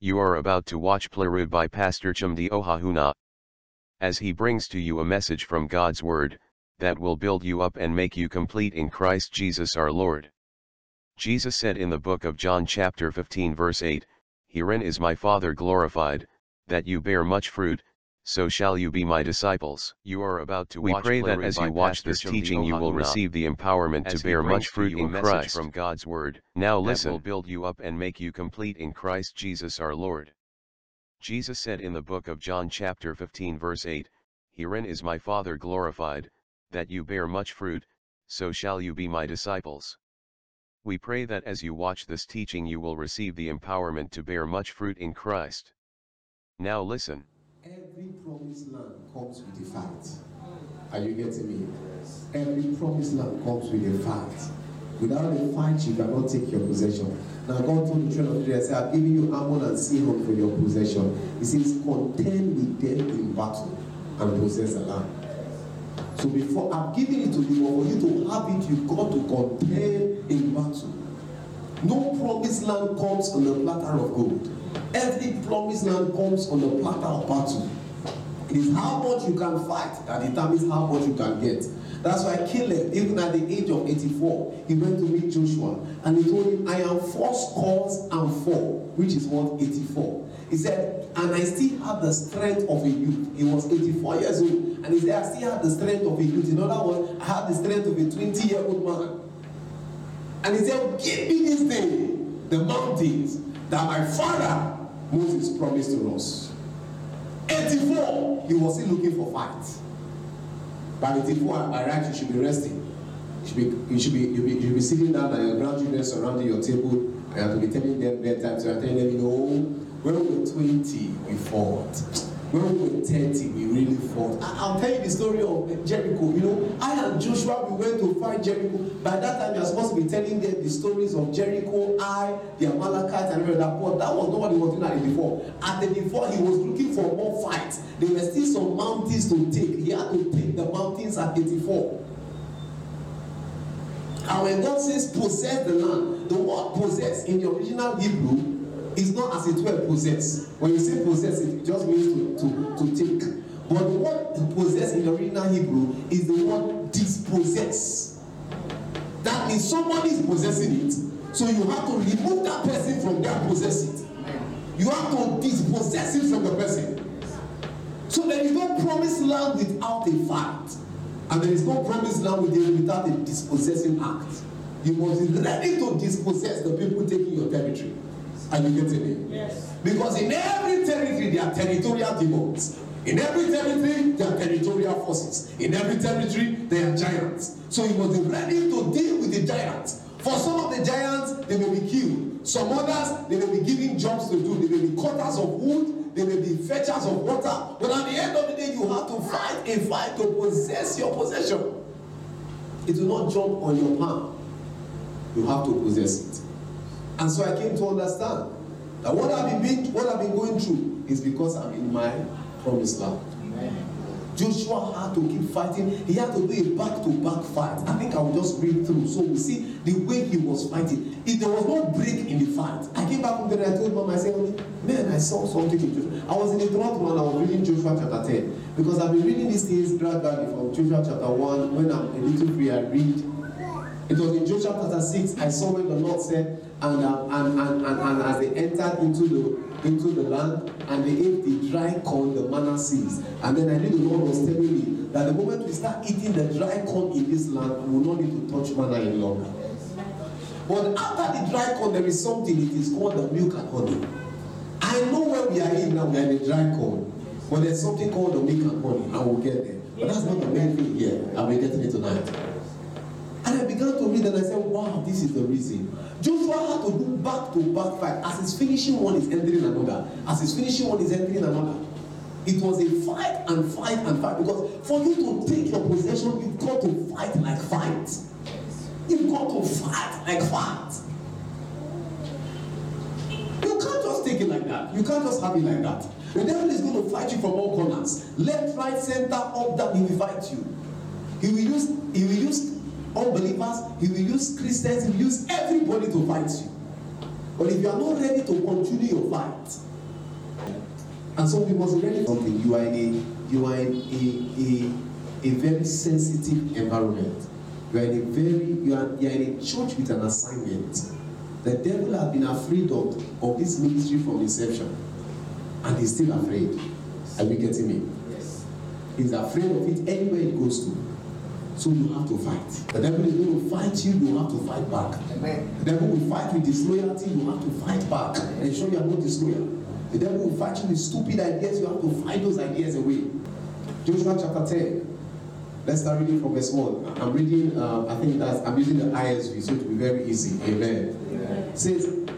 You are about to watch Plerud by Pastor Chimdi Ohahuna. As he brings to you a message from God's Word, that will build you up and make you complete in Christ Jesus our Lord. Jesus said in the book of John chapter 15 verse 8, Herein is my Father glorified, that you bear much fruit, so shall you be my disciples. You are about to We watch pray that as you watch Pastor this teaching you will receive the empowerment to bear much fruit in Christ. from God's Word, Now that will build you up and make you complete in Christ Jesus our Lord. Jesus said in the book of John chapter 15 verse 8, Herein is my Father glorified, that you bear much fruit, so shall you be my disciples. We pray that as you watch this teaching you will receive the empowerment to bear much fruit in Christ. Now listen. Every promised land comes with a fight. Are you getting me? Every promised land comes with a fight. Without a fight, you cannot take your possession. Now, God told the children of Israel, say, I've given you Ammon and Sihon for your possession. He says, contend with them in battle and possess the land. So before I've given it to you, for you to have it, you've got to contend in battle. No promised land comes on a platter of gold. Every promised land comes on a platter of battle. It is how much you can fight that determines how much you can get. That's why Caleb, even at the age of 84, he went to meet Joshua and he told him, I am four scores and four, which is what 84. He said, and I still have the strength of a youth. He was 84 years old, and he said, I still have the strength of a youth. In other words, I have the strength of a 20 year old man. And he said, Give me this thing, the mountains that my father Moses promised to us. 84, he was still looking for fight. By 84, by right, you should be resting. You should be, you should be, you be, you be sitting down and your grandchildren surrounding your table, and you have to be telling them bedtime. So you're telling them, you know, when we were 20, we fought. When we were 30, we really fought. I, I'll tell you the story of Jericho. You know, I and Joshua, we went to fight Jericho. By that time, you're supposed to be telling them the stories of Jericho, I, the Amalekites, and everything. But that was not what he was doing at the before. At the before, he was looking for more fights. There were still some mountains to take. He had to take the mountains at 84. And when God says possess the land, the word possess in the original Hebrew is not as it were possess. When you say possess, it just means to, to, to take. But the word possess in the original Hebrew is the word dispossess. That means somebody is possessing it. So you have to remove that person from that possess it. You have to dispossess it from the person. So there is no promised land without a fight. And there is no promised land without a dispossessing act. You must be ready to dispossess the people taking your territory. Are you getting it? Yes. Because in every territory there are territorial demons. In every territory there are territorial forces. In every territory there are giants. So you must be ready to deal with the giants. For some of the giants, they may be killed. Some others, they may be given jobs to do. They may be cutters of wood. They may be fetchers of water. But at the end of the day, you have to fight a fight to possess your possession. It will not jump on your palm. You have to possess it. And so I came to understand that what I've been what I've been going through is because I'm in my promised land. Joshua had to keep fighting. He had to do a back-to-back fight. I think I will just read through so we see the way he was fighting. If there was no break in the fight, I came back from there and I told mom, I said, man, I saw something in Joshua. I was in the Toronto and I was reading Joshua chapter 10 because I've been reading these things gradually from Joshua chapter 1. When I'm a little free, I read it was in Joshua chapter 6, I saw when the Lord said, and, uh, and, and, and, and as they entered into the into the land and they ate the dry corn, the manna seeds. And then I knew the Lord was telling me that the moment we start eating the dry corn in this land, we will not need to touch manna any longer. But after the dry corn, there is something, it is called the milk and honey. I know where we are in now, we are in the dry corn. But there's something called the milk and honey, and we'll get there. But that's not the main thing here, and we're getting it tonight. And I began to read and I said, wow, this is the reason. Joshua had to do back to back fight. As he's finishing one, he's entering another. As he's finishing one, he's entering another. It was a fight and fight and fight because for you to take your possession, you've got to fight like fight. You've got to fight like fight. You can't just take it like that. You can't just have it like that. The devil is going to fight you from all corners. Left, right, center, up, down, he will fight you. He will use, he will use unbelievers, he will use Christians, he will use everybody to fight you. But if you are not ready to continue your fight, And so we must ready something. You are in a you are in a, a, a very sensitive environment. You are in a very you are, you are in a church with an assignment. The devil has been afraid of, of this ministry from inception. And he's still afraid. Are you getting me? Yes. He's afraid of it anywhere he goes to. So you have to fight. The devil is going to fight you, you have to fight back. Amen. The devil will fight with disloyalty, you have to fight back. Ensure you are not disloyal. The devil will fight you with stupid ideas, you have to fight those ideas away. Joshua chapter 10. Let's start reading from verse 1. I'm reading, um, I think that's, I'm using the ISV, so it will be very easy. Amen. Amen. It says,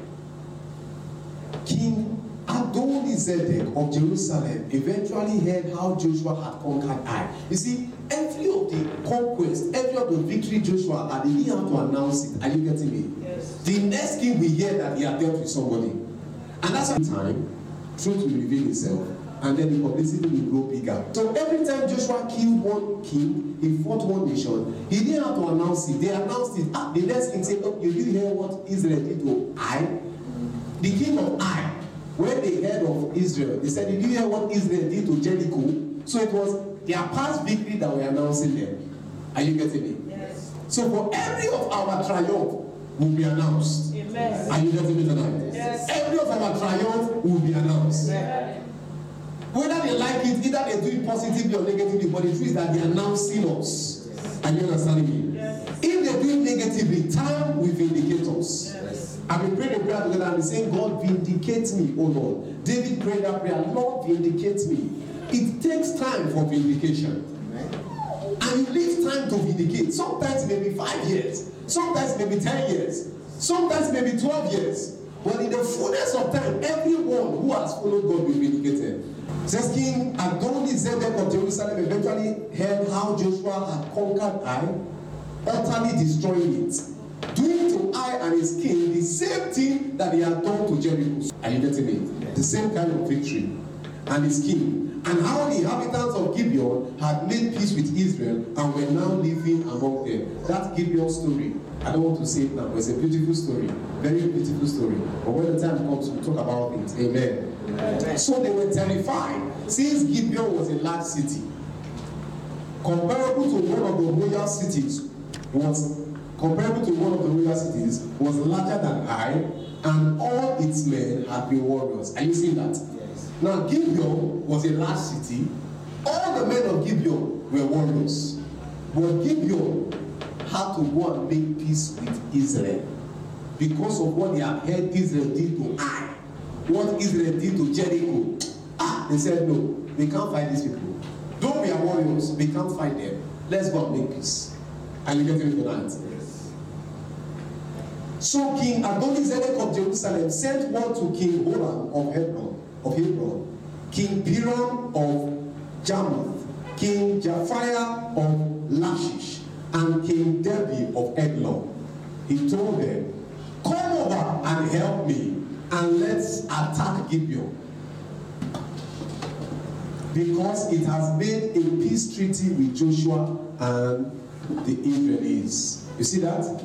King Adonizedek of Jerusalem eventually heard how Joshua had conquered Ai. You see, of the conquest, every of the victory Joshua had, he didn't have to announce it. Are you getting me? Yes. The next king we hear that he had dealt with somebody. And that's the time truth will reveal itself. And then the publicity will grow bigger. So every time Joshua killed one king, he fought one nation, he didn't have to announce it. They announced it. Ah, the next king said, Oh, you did hear what Israel did to Ai? The king of Ai, when they heard of Israel, they said, Did you hear what Israel did to Jericho? So it was their past victory that we're announcing them. Are you getting me? Yes. So for every of our triumph will be announced. Amen. Are you getting me tonight? Yes. Every of our triumph will be announced. Amen. Whether they like it, either they do it positively or negatively, but the truth is that they are announcing us. Are you understanding me? Yes. If they do it negatively, time will vindicate us. Yes. I've been praying a prayer together and been saying, God, vindicate me, oh Lord. David prayed that prayer, Lord, vindicate me. It takes time for vindication. And you leave time to vindicate. Sometimes it may be five years, sometimes it may be 10 years, sometimes it may be 12 years. But in the fullness of time, everyone who has followed God will be vindicated. Says King Adonizedek of Jerusalem eventually heard how Joshua had conquered Ai, utterly destroying it, doing to Ai and his king the same thing that he had done to Jericho. Are you getting it? The same kind of victory. And his king, and how the inhabitants of Gibeon had made peace with Israel and were now living among them. That Gibeon story, I don't want to say it now, but it's a beautiful story, very beautiful story. But when the time comes, we'll talk about it. Amen. Amen. So they were terrified since Gibeon was a large city. Comparable to one of the royal cities was comparable to one of the royal cities was larger than I, and all its men had been warriors. Are you seeing that? Yes. Now Gibeon was a large city. All the men of Gibeon were warriors. But Gibeon had to go and make peace with Israel because of what they had heard Israel did to Ai, what Israel did to Jericho. Ah, they said no, we can't fight these people. Though we are warriors, we can't fight them. Let's go and make peace. And you get it tonight. So King Adonizedek of Jerusalem sent word to King Horam of Hebron, of Hebron, King Piram of Jarmuth, King Japhia of Lachish, and King Debi of Eglon. He told them, Come over and help me, and let's attack Gibeon. Because it has made a peace treaty with Joshua and the Israelites. You see that?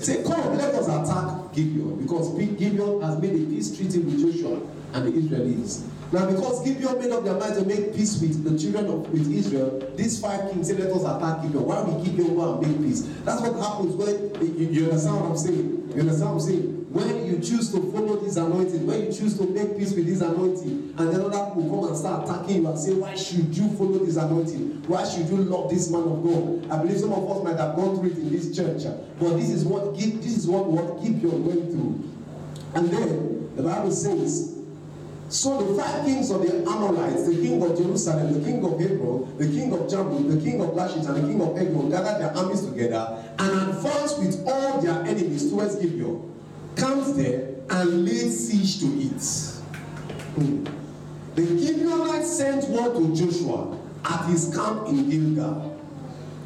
Say, come, let us attack Gibeon because Gibeon has made a peace treaty with Joshua and the Israelites. Now, because Gibeon made up their mind to make peace with the children of with Israel, these five kings say, let us attack Gibeon. Why we Gibeon go and make peace? That's what happens when you, you understand what I'm saying. You understand what I'm saying? When you choose to follow this anointing, when you choose to make peace with this anointing, and then other people come and start attacking you and say, Why should you follow this anointing? Why should you love this man of God? I believe some of us might have gone through it in this church, but this is what this is what what Gibeon went through. And then the Bible says, so the five kings of the Amorites, the king of Jerusalem, the king of Hebron, the king of Jambul, the king of Lachish, and the king of Eglon gathered their armies together and advanced with all their enemies towards Gibeon, camped there, and laid siege to it. Hmm. The Gibeonites sent word to Joshua at his camp in Gilgal.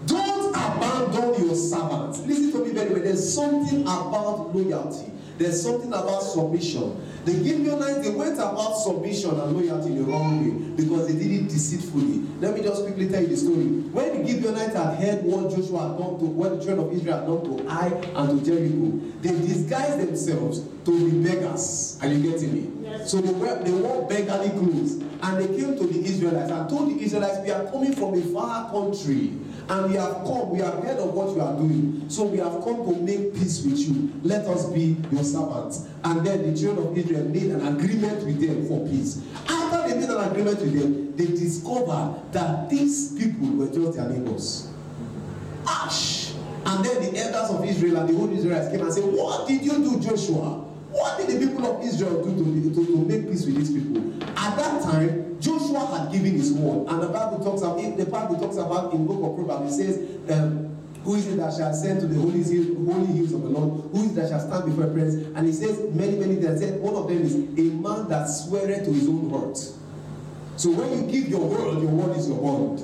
Don't abandon your servants. Listen to me very well. There's something about loyalty. There's something about submission. The Gibeonites, they went about submission and loyalty in the wrong way because they did it deceitfully. Let me just quickly tell you the story. When the Gibeonites had heard what Joshua had done to, what the children of Israel had done to Ai and to Jericho, they disguised themselves to be beggars. Are you getting me? Yes. So they wear they wore beggarly clothes and they came to the Israelites and told the Israelites, We are coming from a far country and we have come, we have heard of what you are doing. So we have come to make peace with you. Let us be your servants. And then the children of Israel made an agreement with them for peace. After they made an agreement with them, they discovered that these people were just their neighbors. Ash. And then the elders of Israel and the whole Israelites came and said, What did you do, Joshua? What did the people of Israel do to, to, to make peace with these people? At that time, Joshua had given his word, and the Bible talks about the Bible talks about in book of Proverbs, it says, um, who is it that shall ascend to the holy hill, holy hills of the Lord? Who is it that shall stand before a prince? And he says many, many things. Said one of them is a man that sweareth to his own heart. So when you give your word, your word is your bond.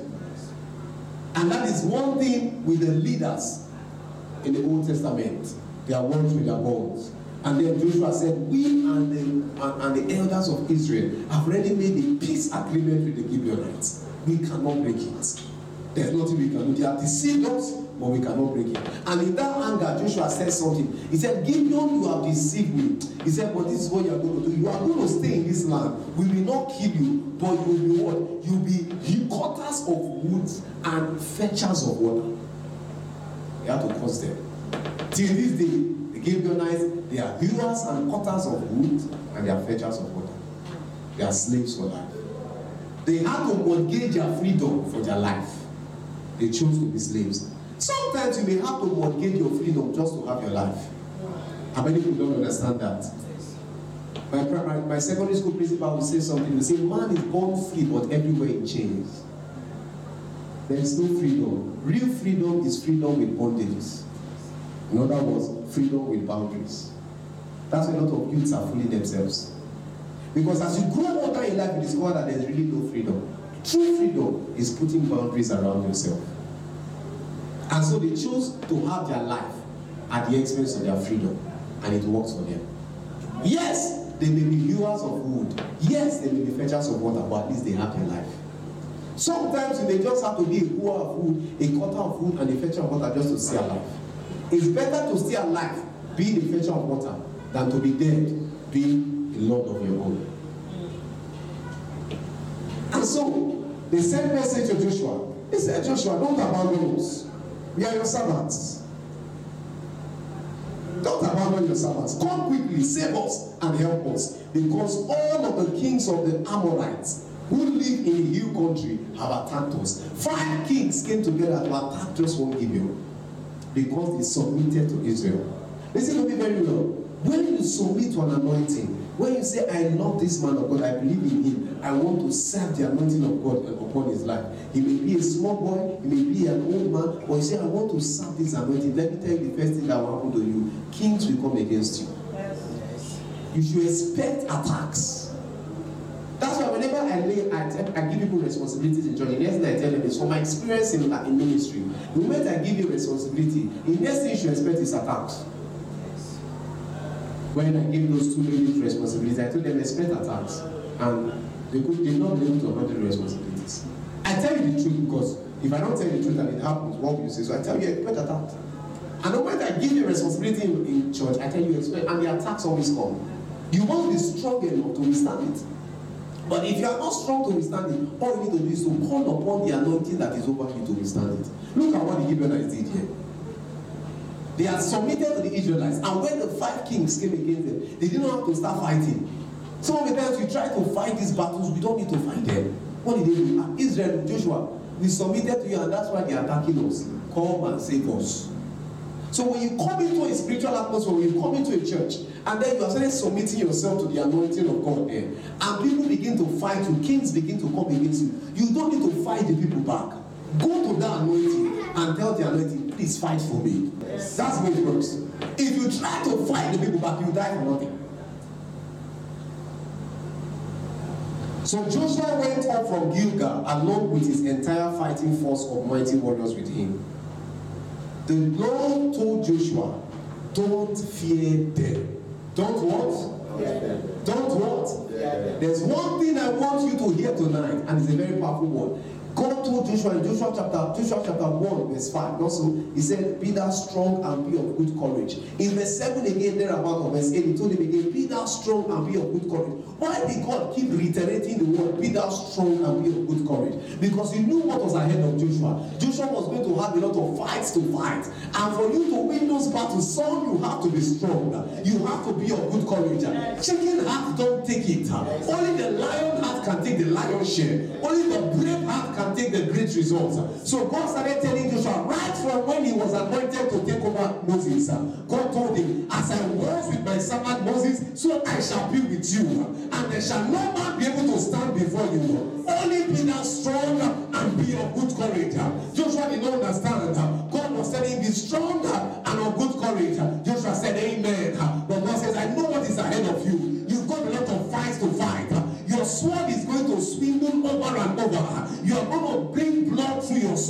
And that is one thing with the leaders in the Old Testament. Their words with their bonds. And then Joshua said, We and the, and, and the elders of Israel have already made a peace agreement with the Gibeonites. We cannot break it. There's nothing we can do. They have deceived us, but we cannot break it. And in that anger, Joshua said something. He said, Gibeon, you have deceived me. He said, But this is what you are going to do. You are going to stay in this land. We will not kill you, but you will be what? You will be cutters of woods and fetchers of water. You have to curse them. Till this day, Gibeonites, they are hewers and cutters of wood, and they are fetchers of water. They are slaves for life. They had to mortgage their freedom for their life. They chose to be slaves. Sometimes you may have to mortgage your freedom just to have your life. How many people don't understand that? My, primary, my secondary school principal will say something. He say, "Man is born free, but everywhere in chains." There is no freedom. Real freedom is freedom with bondages. In other words, freedom with boundaries. That's why a lot of youths are fooling themselves. Because as you grow older in life, you discover that there's really no freedom. True freedom is putting boundaries around yourself. And so they chose to have their life at the expense of their freedom, and it works for them. Yes, they may be hewers of wood. Yes, they may be fetchers of water, but at least they have their life. Sometimes you may just have to be a hewer of wood, a cutter of wood, and a fetcher of water just to stay alive. It's better to stay alive, being a fetcher of water, than to be dead, being a lord of your own. And so, they sent message to Joshua. They said, Joshua, don't abandon us. We are your servants. Don't abandon your servants. Come quickly, save us and help us. Because all of the kings of the Amorites who live in the hill country have attacked us. Five kings came together to attack just one Gibeon because they submitted to Israel. Listen to me very well. When you submit to an anointing, when you say, I love this man of God, I believe in him, I want to serve the anointing of God upon his life. He may be a small boy, he may be an old man, or you say, I want to serve this anointing. Let me tell you the first thing that will happen to you kings will come against you. You should expect attacks. I lay, I, tell, I give people responsibilities in church. The next thing I tell them is from my experience in, uh, in ministry. The moment I give you responsibility, the next thing you should expect is attacks. When I give those two ladies responsibilities, I told them expect attacks, and they could they not be able to handle the responsibilities. I tell you the truth because if I don't tell you the truth and it happens, what will you say? So I tell you expect attacks. And the moment I give you responsibility in, in church, I tell you expect, and the attacks always come. You must be strong enough to withstand it. But if you are not strong to withstand it, all you need to do is to call upon the anointing that is over you to withstand it. Look at what the Gibeonites did here. They had submitted to the Israelites, and when the five kings came against them, they didn't have to start fighting. Some of the times we try to fight these battles, we don't need to fight them. What did they do? Ah, Israel, Joshua, we submitted to you, and that's why they're attacking us. Come and save us. So when you come into a spiritual atmosphere, when you come into a church, and then you are suddenly submitting yourself to the anointing of God there, and people begin to fight you, kings begin to come against you, you don't need to fight the people back. Go to that anointing and tell the anointing, please fight for me. That's the way it works. If you try to fight the people back, you die for nothing. So Joshua went up from Gilgal along with his entire fighting force of mighty warriors with him. The Lord told Joshua, don't fear them. Don't what? Don't what? There's one thing I want you to hear tonight, and it's a very powerful one. God told Joshua in Joshua chapter Joshua chapter 1, verse 5. Also, he said, Be thou strong and be of good courage. In verse 7 again, thereabout of verse 8, he told him again, Be thou strong and be of good courage. Why did God keep reiterating the word, Be thou strong and be of good courage? Because he knew what was ahead of Joshua. Joshua was going to have a lot of fights to fight. And for you to win those battles, son, you have to be strong. You have to be of good courage. Chicken heart don't take it. Only the lion heart can take the lion share. Only the brave heart can take the great results. So God started telling Joshua right from when he was anointed to take over Moses. God told him, As I was with my servant Moses, so I shall be with you. And there shall no man be able to stand before you. Only be thou strong and be of good courage. Joshua did not understand. God was telling him, Be strong and of good courage.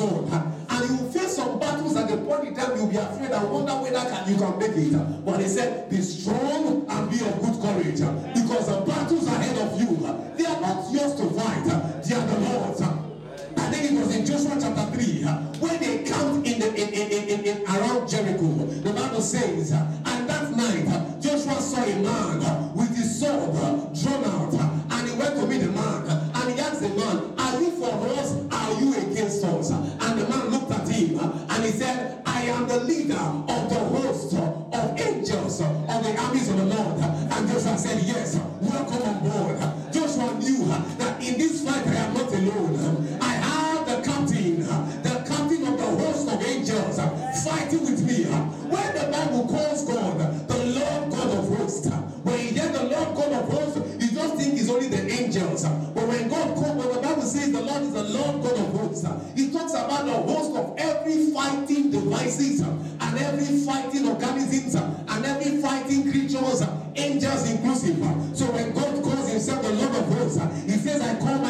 And you will face some battles at the point in time you'll be afraid and wonder whether can, you can make it. But he said, Be strong and be of good courage. Because the battles ahead of you, they are not yours to fight, they are the Lord's. I think it was in Joshua chapter 3 when they camped in the in, in, in, in around Jericho. The Bible says, and that night Joshua saw a man inclusive. So when God calls Himself the Lord of hosts, He says, I call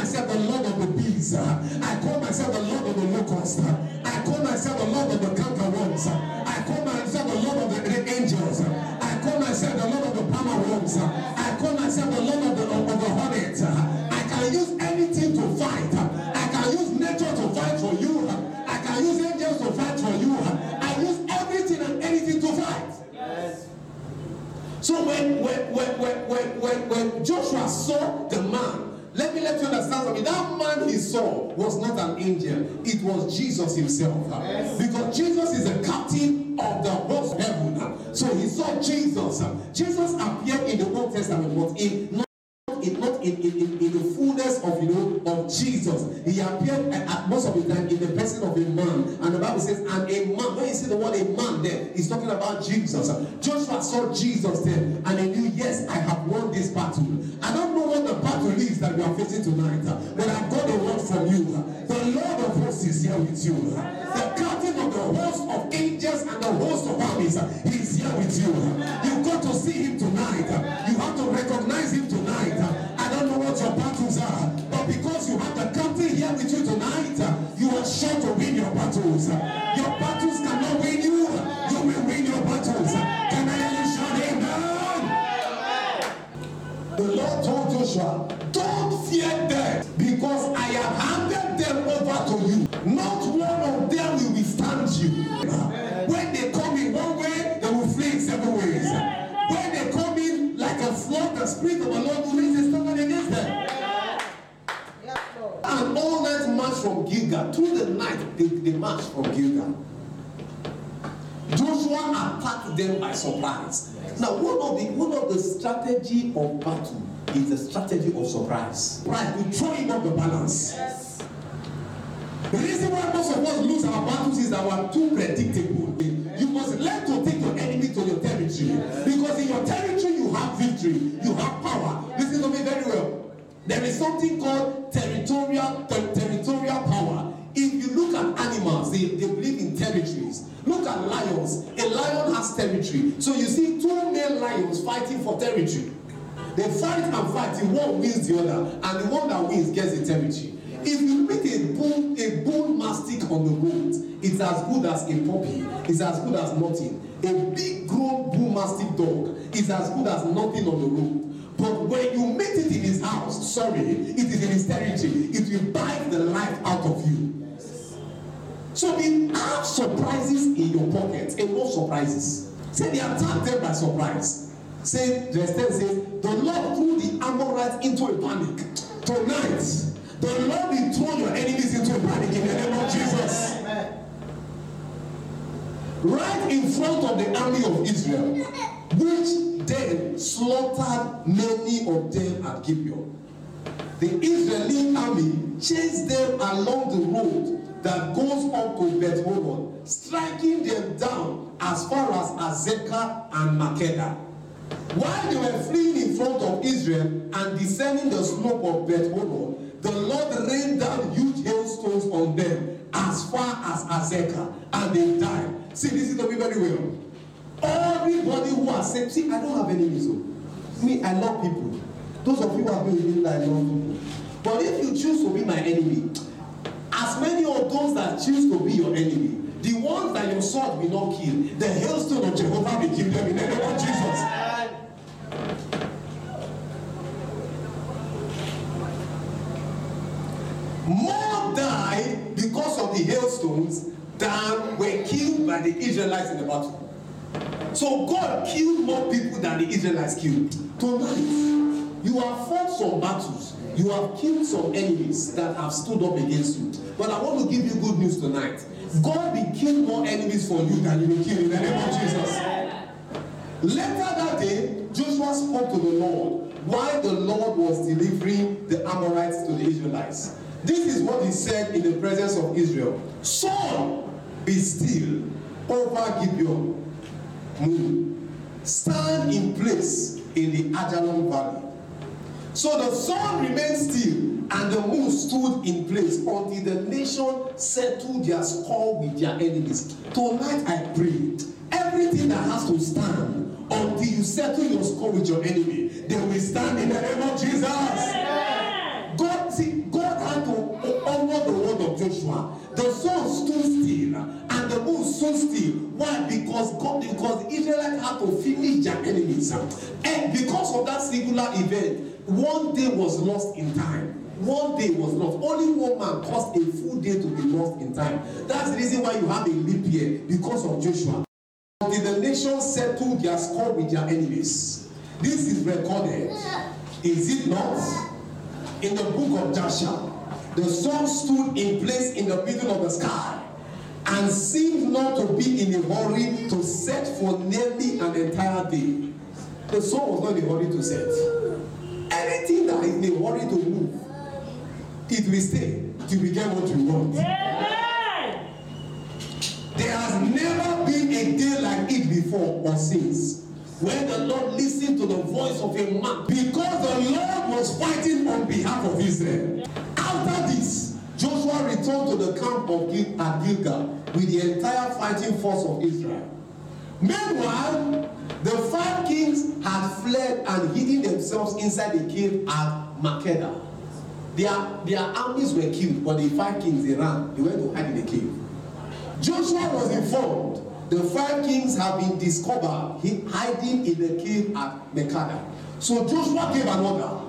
was Jesus himself. Yes. Because Jesus is the captain of the host of heaven. So he saw Jesus. Jesus appeared in the Old Testament, but in not in, not in, in, in, in the fullness of you know of Jesus. He appeared at, at most of the time in the person of a man. And the Bible says, and a man, when you see the word a man there, he's talking about Jesus. Joshua saw Jesus there, and he knew, yes, I have won this battle. I don't know what the battle is that we are facing tonight, but I've got a word from you. The Lord of hosts is here with you. The the host of angels and the host of armies, he's here with you. You've got to see him tonight. You have to recognize him tonight. I don't know what your battles are, but because you have the captain here with you tonight, you are sure to win your battles. Your battles cannot win you. You will win your battles. Can I hear you shout amen? The Lord told Joshua, don't fear them because I have handed them over to you. Not you. When they come in one way, they will flee in seven ways. When they come in like a flood, the Spirit of the Lord will raise a standard against them. And all night march from Gilgal. Through the night, they, they marched from Gilgal. Joshua attacked them by surprise. Now, one of the one of the strategy of battle is the strategy of surprise. Right, to throw him off the balance. Yes. The reason why most of us lose our battles is that we are too predictable. You must learn to take your enemy to your territory. Because in your territory you have victory, you have power. Listen to me very well. There is something called territorial ter- territorial power. If you look at animals, they, they believe in territories. Look at lions. A lion has territory. So you see two male lions fighting for territory. They fight and fight. The one wins the other, and the one that wins gets the territory. If you meet a bull, a bull mastiff on the road, it's as good as a puppy. It's as good as nothing. A big grown bull mastiff dog is as good as nothing on the road. But when you meet it in his house, sorry, it is in his territory, it will bite the life out of you. So we have surprises in your pocket, and no surprises. Say they attacked them by surprise. Say, verse 10 says, the Lord threw the Amorites into a panic. Tonight, your enemies into a panic in the name of Jesus. Right in front of the army of Israel, which then slaughtered many of them at Gibeon. The Israeli army chased them along the road that goes up to Beth Horon, striking them down as far as Azekah and Makkedah. While they were fleeing in front of Israel and descending the slope of Beth Horon, the Lord rained down huge hailstones on them as far as Azekah, and they died. See, listen to me very well. Everybody who has said, see, I don't have enemies. Oh. Me, I love people. Those of you who have been with me, I love people. But if you choose to be my enemy, as many of those that choose to be your enemy, the ones that your sword will not kill, the hailstone of Jehovah will kill them in the name of Jesus. Than were killed by the Israelites in the battle. So God killed more people than the Israelites killed. Tonight, you have fought some battles. You have killed some enemies that have stood up against you. But I want to give you good news tonight. God will kill more enemies for you than you will kill in the name of Jesus. Later that day, Joshua spoke to the Lord while the Lord was delivering the Amorites to the Israelites. This is what he said in the presence of Israel. Saul, be still over Gibeon. Move. Stand in place in the Ajalon Valley. So the sun remained still and the moon stood in place until the nation settled their score with their enemies. Tonight I pray everything that has to stand until you settle your score with your enemy, they will stand in the name of Jesus. God, The sun stood still and the moon stood still. Why? Because God, because Israelites had to finish their enemies. And because of that singular event, one day was lost in time. One day was lost. Only one man caused a full day to be lost in time. That's the reason why you have a leap year because of Joshua. Did the nation settle their score with their enemies? This is recorded. Is it not? In the book of Joshua, the sun stood in place in the middle of the sky and seemed not to be in a hurry to set for nearly an entire day. The sun was not in a hurry to set. Anything that is in a hurry to move, it will stay till we get what we want. There has never been a day like it before or since when the Lord listened to the voice of a man because the Lord was fighting on behalf of Israel. After this, Joshua returned to the camp of Gil- at Gilgal with the entire fighting force of Israel. Meanwhile, the five kings had fled and hidden themselves inside the cave at Makeda. Their, their armies were killed, but the five kings they ran. They went to hide in the cave. Joshua was informed the five kings have been discovered hiding in the cave at Mekada. So Joshua gave an order.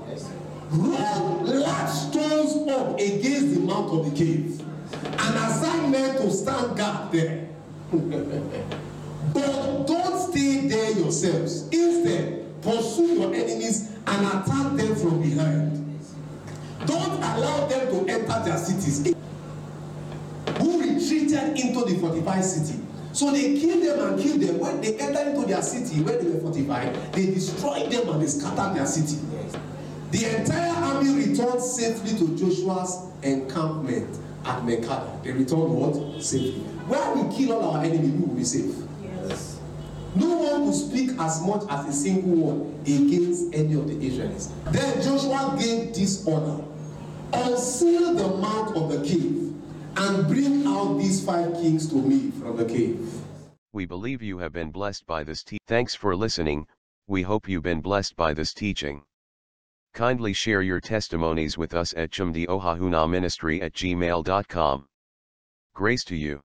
Roll large stones up against the mouth of the cave and assign men to stand guard there. but don't stay there yourselves. Instead, pursue your enemies and attack them from behind. Don't allow them to enter their cities who retreated into the fortified city. So they killed them and killed them. When they entered into their city, where they were fortified, they destroyed them and they scattered their city. The entire army returned safely to Joshua's encampment at Makkedah. They returned what? Safely. Where we kill all our enemies, we will be safe. Yes. No one will speak as much as a single word against any of the Israelites. Then Joshua gave this order Unseal the mouth of the cave and bring out these five kings to me from the cave. We believe you have been blessed by this te- Thanks for listening. We hope you've been blessed by this teaching. Kindly share your testimonies with us at chimdiohahuna ministry at gmail.com. Grace to you.